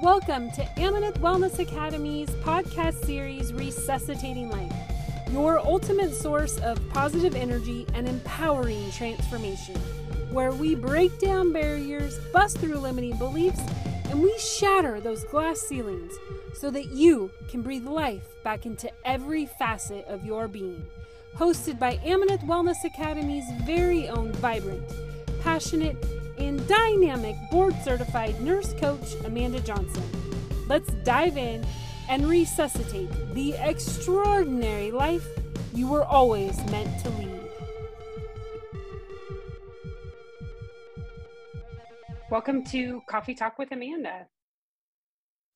Welcome to Amaneth Wellness Academy's podcast series, Resuscitating Life, your ultimate source of positive energy and empowering transformation, where we break down barriers, bust through limiting beliefs, and we shatter those glass ceilings so that you can breathe life back into every facet of your being. Hosted by Amaneth Wellness Academy's very own vibrant, passionate, and dynamic board certified nurse coach Amanda Johnsen. Let's dive in and resuscitate the extraordinary life you were always meant to lead. Welcome to Coffee Talk with Amanda.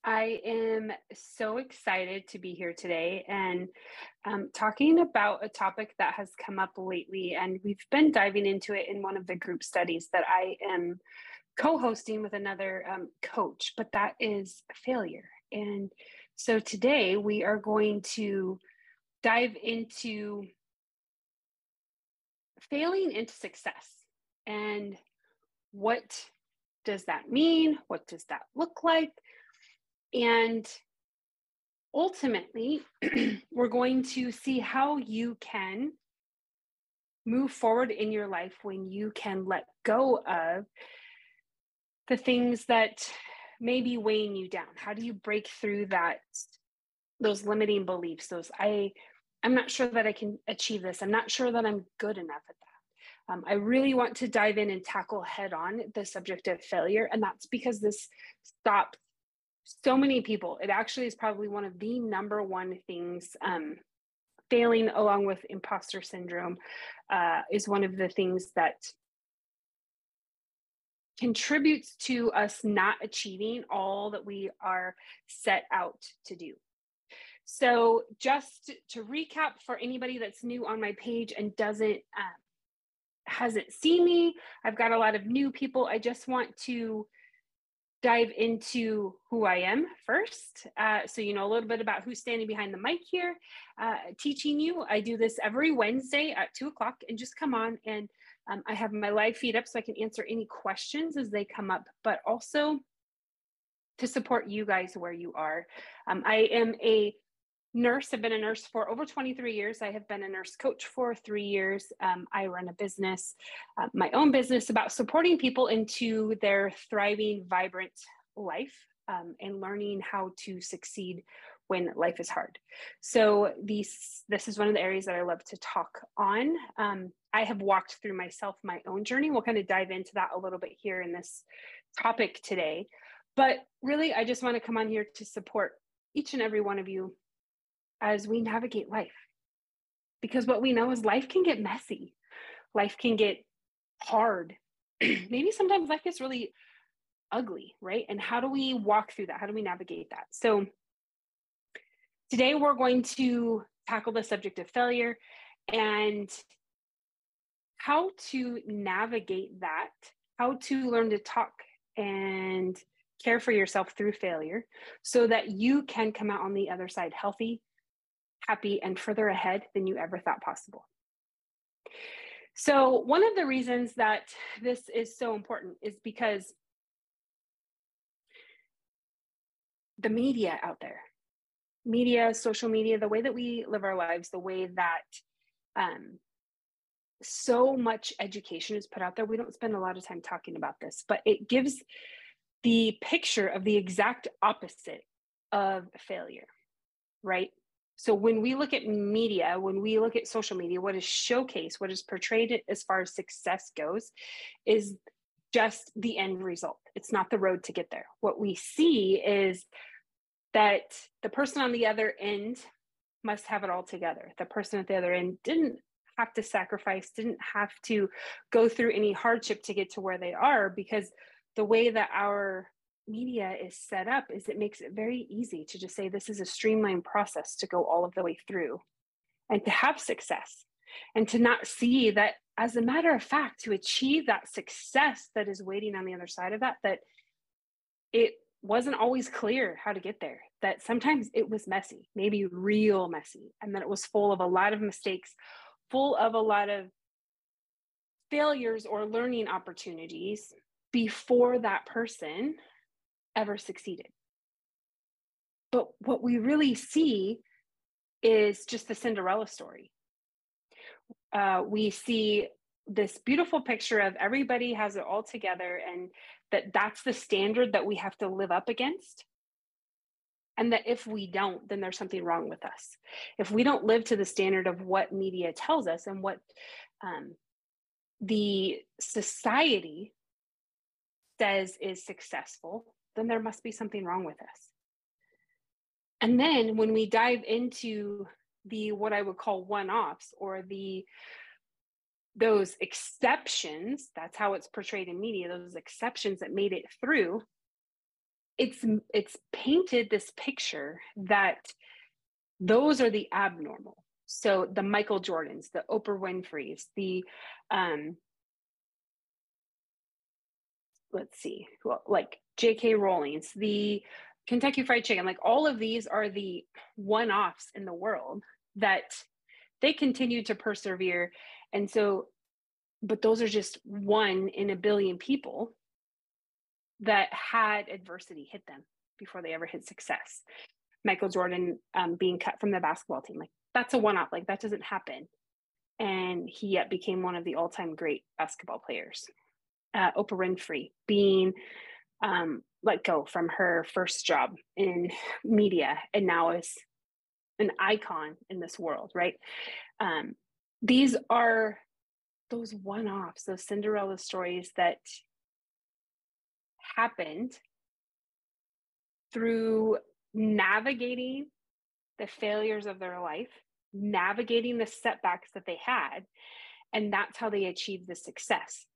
I am so excited to be here today and um, talking about a topic that has come up lately. And we've been diving into it in one of the group studies that I am co hosting with another um, coach, but that is failure. And so today we are going to dive into failing into success and what does that mean? What does that look like? And ultimately, we're going to see how you can move forward in your life when you can let go of the things that may be weighing you down. How do you break through that those limiting beliefs? Those I I'm not sure that I can achieve this. I'm not sure that I'm good enough at that. Um, I really want to dive in and tackle head on the subject of failure. And that's because this stops so many people. It actually is probably one of the number one things. Um, failing along with imposter syndrome uh, is one of the things that contributes to us not achieving all that we are set out to do. So, just to recap for anybody that's new on my page and doesn't um, hasn't seen me, I've got a lot of new people. I just want to dive into who I am first. Uh, so, you know, a little bit about who's standing behind the mic here, uh, teaching you. I do this every Wednesday at two o'clock and just come on and um, I have my live feed up so I can answer any questions as they come up, but also to support you guys where you are. Um, I am a nurse. I've been a nurse for over 23 years. I have been a nurse coach for three years. Um, I run a business, uh, my own business, about supporting people into their thriving, vibrant life um, and learning how to succeed when life is hard. So these, this is one of the areas that I love to talk on. Um, I have walked through myself my own journey. We'll kind of dive into that a little bit here in this topic today. But really, I just want to come on here to support each and every one of you as we navigate life. Because what we know is life can get messy, life can get hard. Maybe sometimes life gets really ugly, right? And how do we walk through that? How do we navigate that? So, today we're going to tackle the subject of failure and how to navigate that, how to learn to talk and care for yourself through failure so that you can come out on the other side healthy, happy, and further ahead than you ever thought possible. So, one of the reasons that this is so important is because the media out there, media, social media, the way that we live our lives, the way that um, so much education is put out there. We don't spend a lot of time talking about this, but it gives the picture of the exact opposite of failure, right? So when we look at media, when we look at social media, what is showcased, what is portrayed as far as success goes, is just the end result. It's not the road to get there. What we see is that the person on the other end must have it all together. The person at the other end didn't have to sacrifice, didn't have to go through any hardship to get to where they are because the way that our media is set up is it makes it very easy to just say this is a streamlined process to go all of the way through and to have success and to not see that as a matter of fact to achieve that success that is waiting on the other side of that that it wasn't always clear how to get there that sometimes it was messy maybe real messy and that it was full of a lot of mistakes full of a lot of failures or learning opportunities before that person ever succeeded. but what we really see is just the Cinderella story. Uh, we see this beautiful picture of everybody has it all together and that that's the standard that we have to live up against and that if we don't then there's something wrong with us if we don't live to the standard of what media tells us and what um, the society says is successful then there must be something wrong with us. And then when we dive into the what i would call one-offs or the those exceptions that's how it's portrayed in media those exceptions that made it through it's it's painted this picture that those are the abnormal. So the michael jordans the oprah winfrey's the um let's see well, like jk rowling's the kentucky fried chicken like all of these are the one-offs in the world that they continue to persevere and so, but those are just one in a billion people that had adversity hit them before they ever hit success. Michael Jordan um, being cut from the basketball team, like that's a one off, like that doesn't happen. And he yet became one of the all time great basketball players. Uh, Oprah Winfrey being um, let go from her first job in media and now is an icon in this world, right? Um, these are those one offs, those Cinderella stories that happened through navigating the failures of their life, navigating the setbacks that they had, and that's how they achieved the success.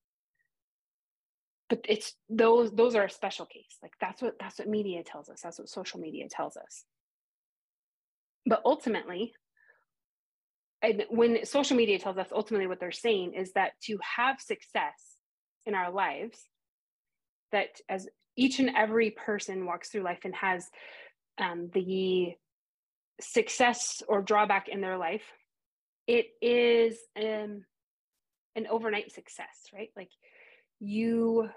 But it's those those are a special case. Like that's what that's what media tells us. That's what social media tells us. But ultimately, and when social media tells us ultimately what they're saying is that to have success in our lives that as each and every person walks through life and has um, the success or drawback in their life it is um, an overnight success right like you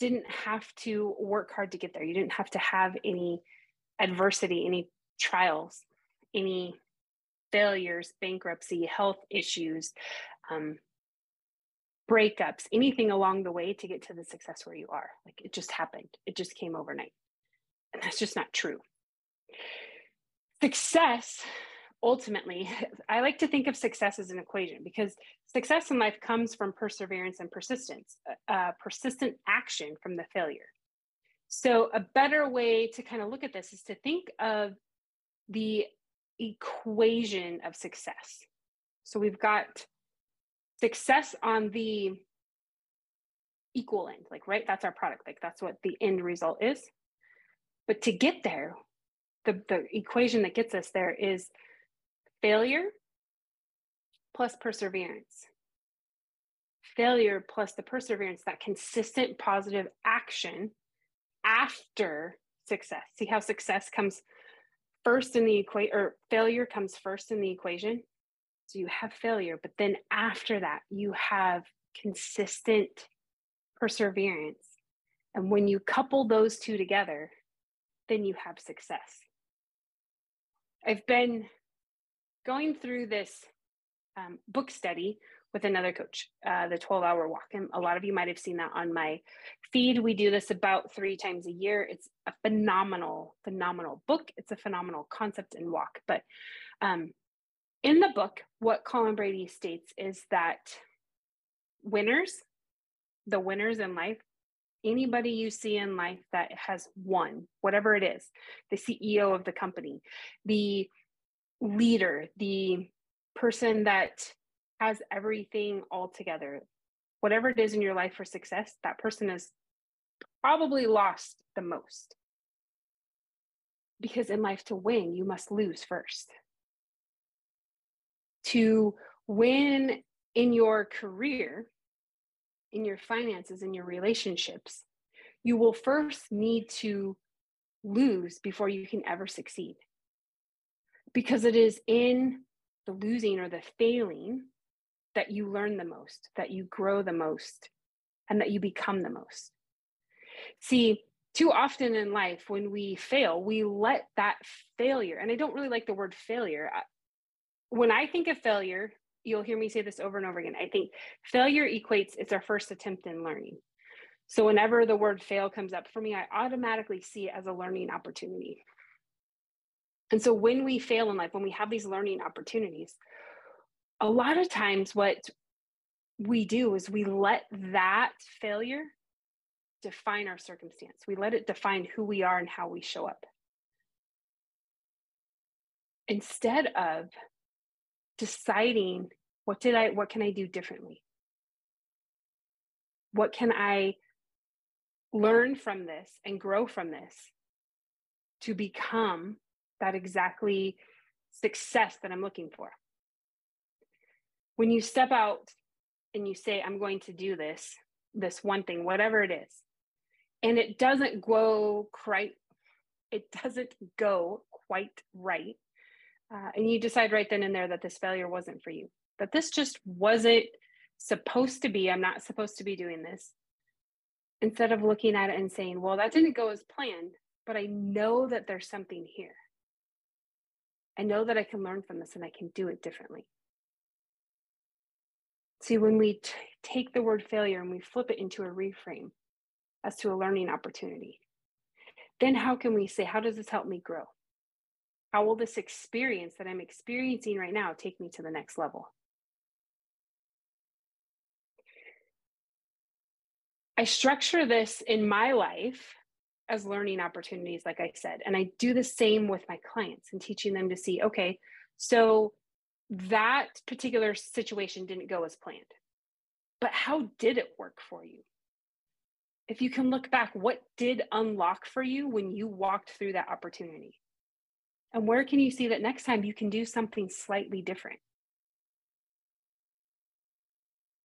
didn't have to work hard to get there you didn't have to have any adversity any trials any failures, bankruptcy, health issues, um, breakups, anything along the way to get to the success where you are. Like it just happened, it just came overnight. And that's just not true. Success, ultimately, I like to think of success as an equation because success in life comes from perseverance and persistence, uh, uh persistent action from the failure. So, a better way to kind of look at this is to think of the equation of success. So we've got success on the equal end, like, right? That's our product. Like, that's what the end result is. But to get there, the, the equation that gets us there is failure plus perseverance. Failure plus the perseverance, that consistent positive action after success. See how success comes first in the equation or failure comes first in the equation so you have failure but then after that you have consistent perseverance and when you couple those two together then you have success i've been going through this um, book study with another coach, uh, the 12 hour walk. And a lot of you might have seen that on my feed. We do this about three times a year. It's a phenomenal, phenomenal book. It's a phenomenal concept and walk. But um, in the book, what Colin Brady states is that winners, the winners in life, anybody you see in life that has won, whatever it is, the CEO of the company, the leader, the person that has everything all together. Whatever it is in your life for success, that person has probably lost the most. Because in life, to win, you must lose first. To win in your career, in your finances, in your relationships, you will first need to lose before you can ever succeed. Because it is in the losing or the failing that you learn the most, that you grow the most, and that you become the most. See, too often in life, when we fail, we let that failure, and I don't really like the word failure. When I think of failure, you'll hear me say this over and over again. I think failure equates it's our first attempt in learning. So whenever the word fail comes up for me, I automatically see it as a learning opportunity. And so when we fail in life, when we have these learning opportunities, a lot of times what we do is we let that failure define our circumstance. We let it define who we are and how we show up. Instead of deciding what did I what can I do differently? What can I learn from this and grow from this to become that exactly success that I'm looking for? When you step out and you say, I'm going to do this, this one thing, whatever it is, and it doesn't go quite, it doesn't go quite right. Uh, and you decide right then and there that this failure wasn't for you, that this just wasn't supposed to be, I'm not supposed to be doing this. Instead of looking at it and saying, well, that didn't go as planned, but I know that there's something here. I know that I can learn from this and I can do it differently. See, when we t- take the word failure and we flip it into a reframe as to a learning opportunity, then how can we say, how does this help me grow? How will this experience that I'm experiencing right now take me to the next level? I structure this in my life as learning opportunities, like I said, and I do the same with my clients and teaching them to see okay, so that particular situation didn't go as planned. But how did it work for you? If you can look back, what did unlock for you when you walked through that opportunity? And where can you see that next time you can do something slightly different?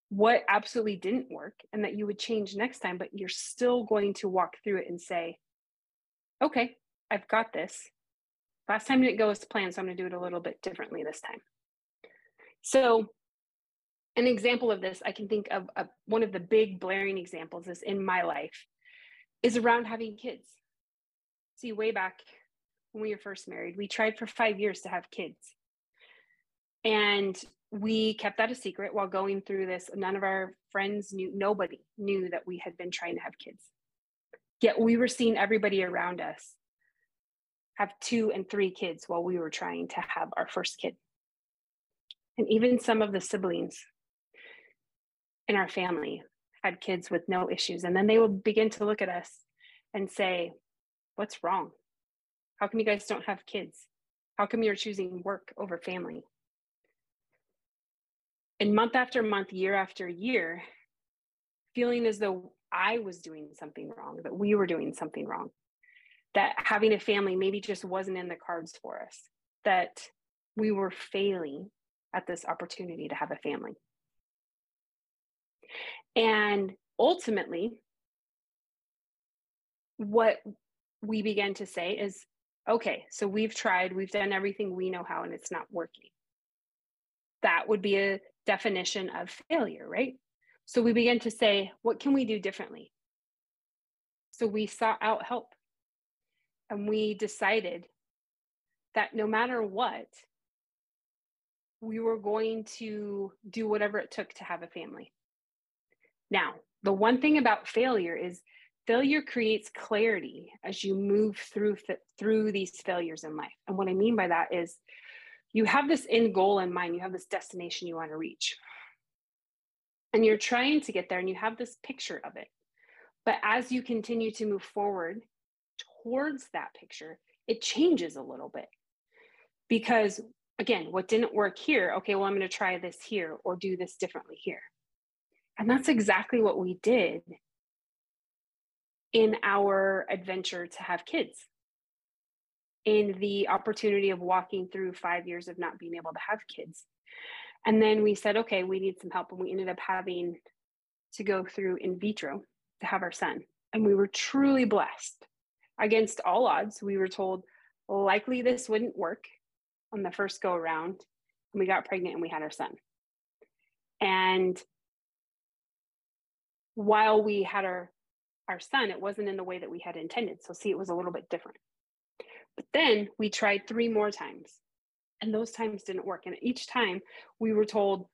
What absolutely didn't work and that you would change next time, but you're still going to walk through it and say, okay, I've got this. Last time didn't go as planned, so I'm going to do it a little bit differently this time. So, an example of this, I can think of a, one of the big blaring examples is in my life, is around having kids. See, way back when we were first married, we tried for five years to have kids. And we kept that a secret while going through this. None of our friends knew, nobody knew that we had been trying to have kids. Yet we were seeing everybody around us have two and three kids while we were trying to have our first kid and even some of the siblings in our family had kids with no issues. And then they would begin to look at us and say, What's wrong? How come you guys don't have kids? How come you're choosing work over family? And month after month, year after year, feeling as though I was doing something wrong, that we were doing something wrong, that having a family maybe just wasn't in the cards for us, that we were failing at this opportunity to have a family. And ultimately, what we began to say is okay, so we've tried, we've done everything we know how, and it's not working. That would be a definition of failure, right? So we begin to say, what can we do differently? So we sought out help and we decided that no matter what, we were going to do whatever it took to have a family. Now, the one thing about failure is failure creates clarity as you move through through these failures in life. And what I mean by that is you have this end goal in mind, you have this destination you want to reach. And you're trying to get there and you have this picture of it. But as you continue to move forward towards that picture, it changes a little bit. Because again, what didn't work here, okay, well, I'm going to try this here or do this differently here. And that's exactly what we did in our adventure to have kids. In the opportunity of walking through five years of not being able to have kids. And then we said, okay, we need some help. And we ended up having to go through in vitro to have our son. And we were truly blessed. Against all odds, we were told likely this wouldn't work on the first go around and we got pregnant and we had our son. And while we had our our son, it wasn't in the way that we had intended. So, see, it was a little bit different. But then we tried three more times, and those times didn't work. And each time we were told,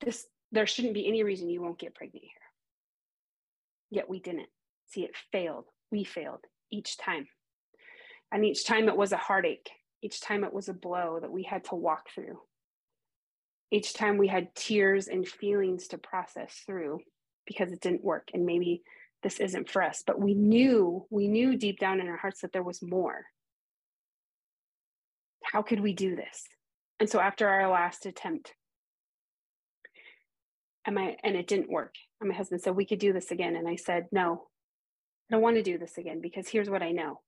this there shouldn't be any reason you won't get pregnant here. Yet we didn't. See, it failed. We failed each time. And each time it was a heartache. Each time it was a blow that we had to walk through. Each time we had tears and feelings to process through because it didn't work. And maybe this isn't for us. But we knew, we knew deep down in our hearts that there was more. How could we do this? And so after our last attempt, and my and it didn't work. And my husband said, We could do this again. And I said, No, I don't want to do this again because here's what I know.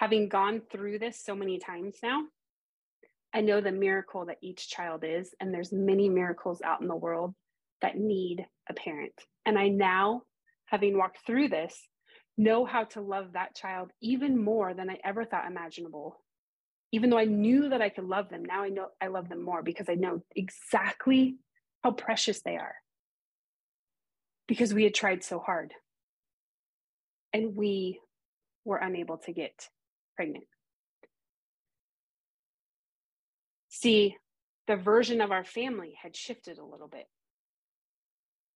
Having gone through this so many times now, I know the miracle that each child is, and there's many miracles out in the world that need a parent. And I now, having walked through this, know how to love that child even more than I ever thought imaginable. Even though I knew that I could love them, now I know I love them more because I know exactly how precious they are. Because we had tried so hard and we were unable to get pregnant. See, the version of our family had shifted a little bit.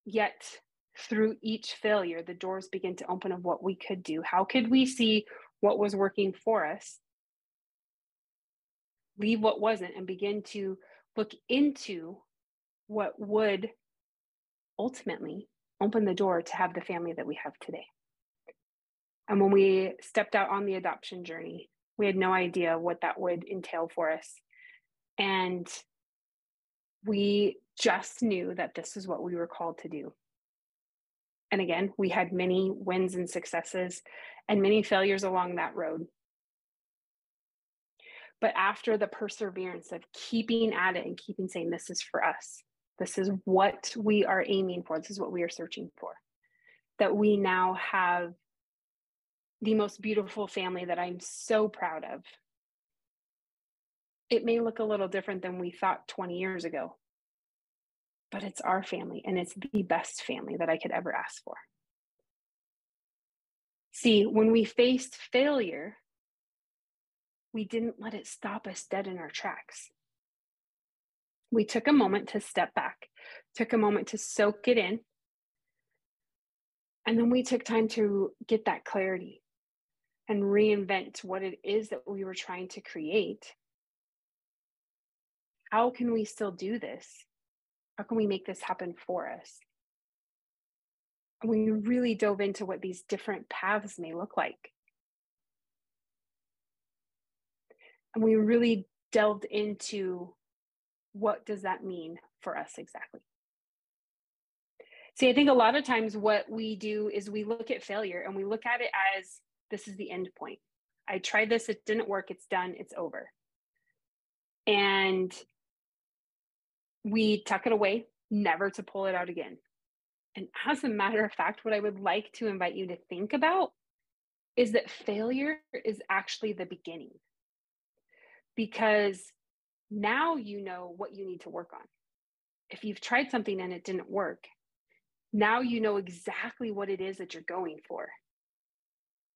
Yet, through each failure, the doors begin to open of what we could do. How could we see what was working for us, leave what wasn't, and begin to look into what would ultimately open the door to have the family that we have today? And when we stepped out on the adoption journey, we had no idea what that would entail for us. And we just knew that this is what we were called to do. And again, we had many wins and successes and many failures along that road. But after the perseverance of keeping at it and keeping saying, This is for us, this is what we are aiming for, this is what we are searching for, that we now have the most beautiful family that I'm so proud of. It may look a little different than we thought 20 years ago, but it's our family and it's the best family that I could ever ask for. See, when we faced failure, we didn't let it stop us dead in our tracks. We took a moment to step back, took a moment to soak it in, and then we took time to get that clarity and reinvent what it is that we were trying to create, how can we still do this? How can we make this happen for us? We really dove into what these different paths may look like. And we really delved into what does that mean for us exactly. See, I think a lot of times what we do is we look at failure and we look at it as this is the end point. I tried this, it didn't work, it's done, it's over. And we tuck it away, never to pull it out again. And as a matter of fact, what I would like to invite you to think about is that failure is actually the beginning. Because now you know what you need to work on. If you've tried something and it didn't work, now you know exactly what it is that you're going for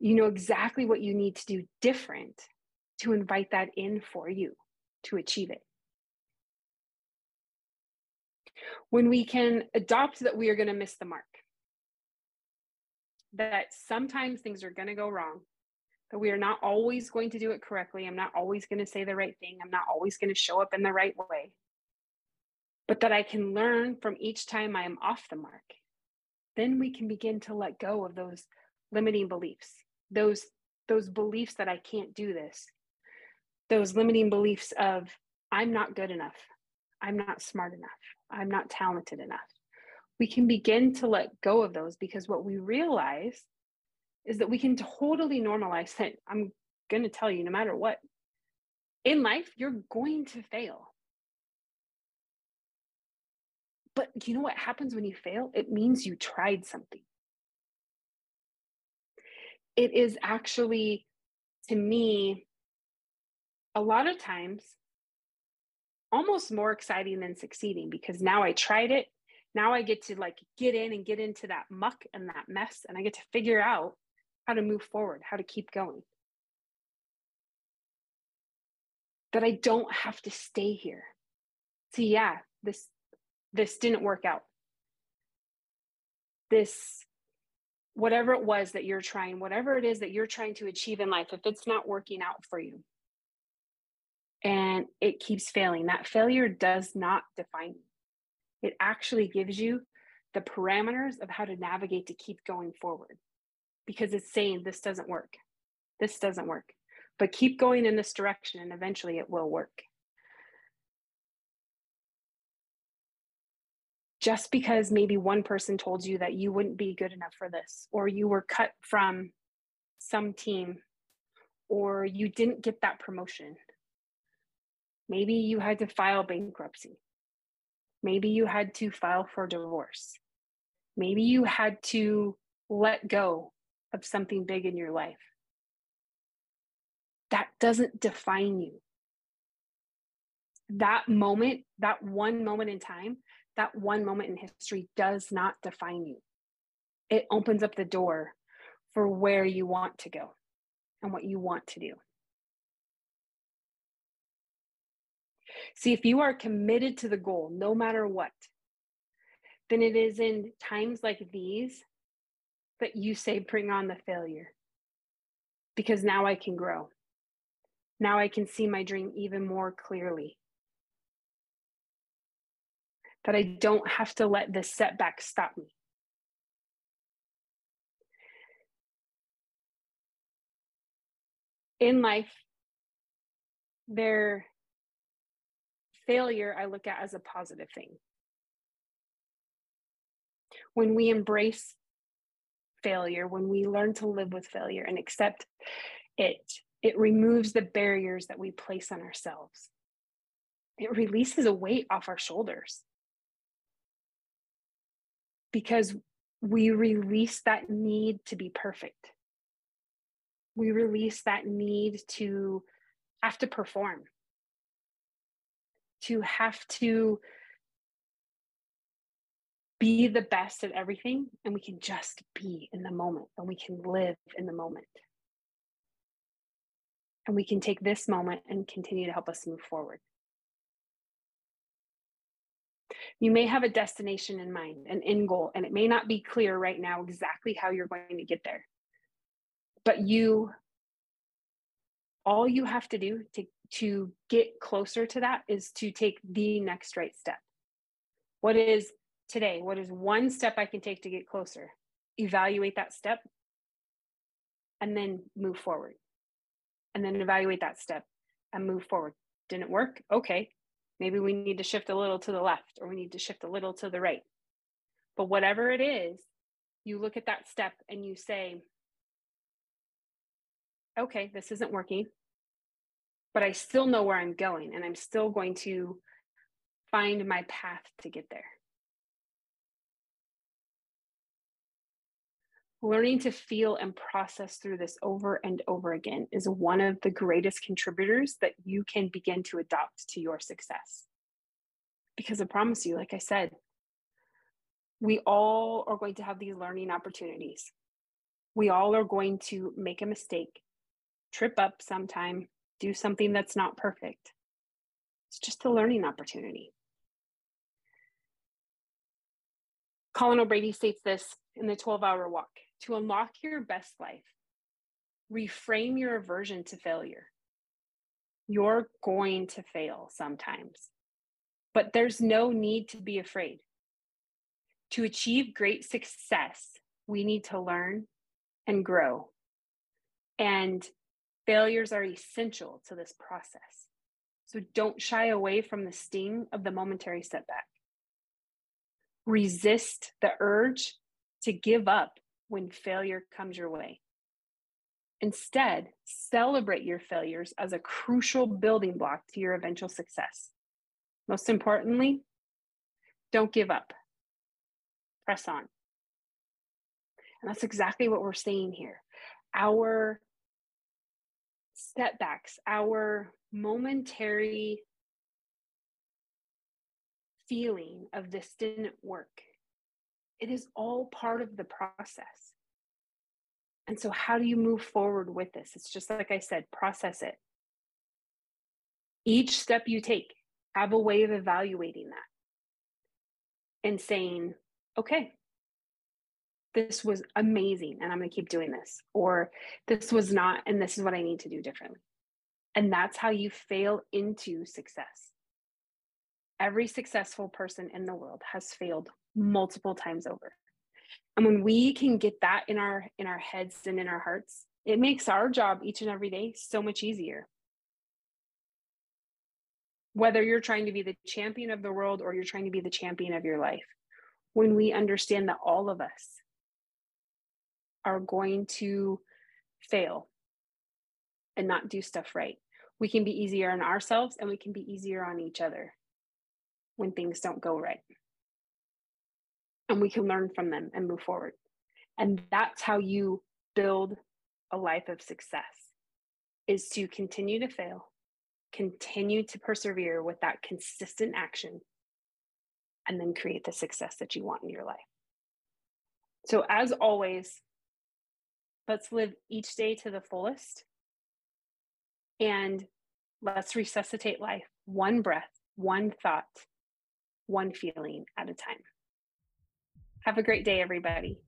you know exactly what you need to do different to invite that in for you to achieve it. When we can adopt that we are going to miss the mark, that sometimes things are going to go wrong, we are not always going to do it correctly. I'm not always going to say the right thing. I'm not always going to show up in the right way. But that I can learn from each time I am off the mark. Then we can begin to let go of those limiting beliefs those those beliefs that I can't do this, those limiting beliefs of I'm not good enough, I'm not smart enough, I'm not talented enough. We can begin to let go of those because what we realize is that we can totally normalize that. I'm going to tell you, no matter what, in life, you're going to fail. But you know what happens when you fail? It means you tried something it is actually, to me, a lot of times almost more exciting than succeeding because now I tried it Now I get to like get in and get into that muck and that mess, and I get to figure out how to move forward, how to keep going. That I don't have to stay here. See, yeah, this this didn't work out. This whatever it was that you're trying, whatever it is that you're trying to achieve in life, if it's not working out for you and it keeps failing, that failure does not define you. It actually gives you the parameters of how to navigate to keep going forward because it's saying this doesn't work. This doesn't work. But keep going in this direction and eventually it will work. just because maybe one person told you that you wouldn't be good enough for this, or you were cut from some team, or you didn't get that promotion. Maybe you had to file bankruptcy. Maybe you had to file for divorce. Maybe you had to let go of something big in your life. That doesn't define you. That moment, that one moment in time, that one moment in history does not define you. It opens up the door for where you want to go and what you want to do. See, if you are committed to the goal, no matter what, then it is in times like these that you say, bring on the failure. Because now I can grow. Now I can see my dream even more clearly that I don't have to let this setback stop me. In life, their failure I look at as a positive thing. When we embrace failure, when we learn to live with failure and accept it, it removes the barriers that we place on ourselves. It releases a weight off our shoulders because we release that need to be perfect. We release that need to have to perform, to have to be the best at everything, and we can just be in the moment and we can live in the moment. And we can take this moment and continue to help us move forward. You may have a destination in mind, an end goal, and it may not be clear right now exactly how you're going to get there. But you, all you have to do to, to get closer to that is to take the next right step. What is today? What is one step I can take to get closer? Evaluate that step and then move forward. And then evaluate that step and move forward. Didn't work? Okay, Maybe we need to shift a little to the left or we need to shift a little to the right. But whatever it is, you look at that step and you say, okay, this isn't working, but I still know where I'm going and I'm still going to find my path to get there. Learning to feel and process through this over and over again is one of the greatest contributors that you can begin to adopt to your success. Because I promise you, like I said, we all are going to have these learning opportunities. We all are going to make a mistake, trip up sometime, do something that's not perfect. It's just a learning opportunity. Colin O'Brady states this in the 12 hour walk to unlock your best life, reframe your aversion to failure. You're going to fail sometimes, but there's no need to be afraid. To achieve great success, we need to learn and grow. And failures are essential to this process. So don't shy away from the sting of the momentary setback. Resist the urge to give up when failure comes your way. Instead, celebrate your failures as a crucial building block to your eventual success. Most importantly, don't give up. Press on. And that's exactly what we're saying here. Our setbacks, our momentary feeling of this didn't work. It is all part of the process. And so, how do you move forward with this? It's just like I said, process it. Each step you take, have a way of evaluating that and saying, okay, this was amazing and I'm going to keep doing this, or this was not, and this is what I need to do differently. And that's how you fail into success. Every successful person in the world has failed multiple times over. And when we can get that in our in our heads and in our hearts, it makes our job each and every day so much easier. Whether you're trying to be the champion of the world or you're trying to be the champion of your life, when we understand that all of us are going to fail and not do stuff right. We can be easier on ourselves and we can be easier on each other when things don't go right. And we can learn from them and move forward. And that's how you build a life of success is to continue to fail, continue to persevere with that consistent action, and then create the success that you want in your life. So, as always, Let's live each day to the fullest. And let's resuscitate life one breath, one thought, one feeling at a time. Have a great day, everybody.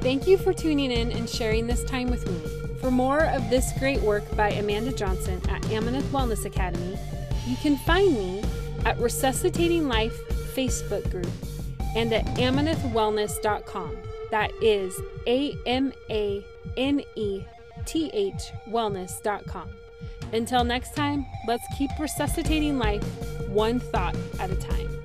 Thank you for tuning in and sharing this time with me. For more of this great work by Amanda Johnsen at Amaneth Wellness Academy, you can find me at Resuscitating Life Facebook group and at amanethwellness.com. That is A M A N E T H wellness.com. Until next time, let's keep resuscitating life one thought at a time.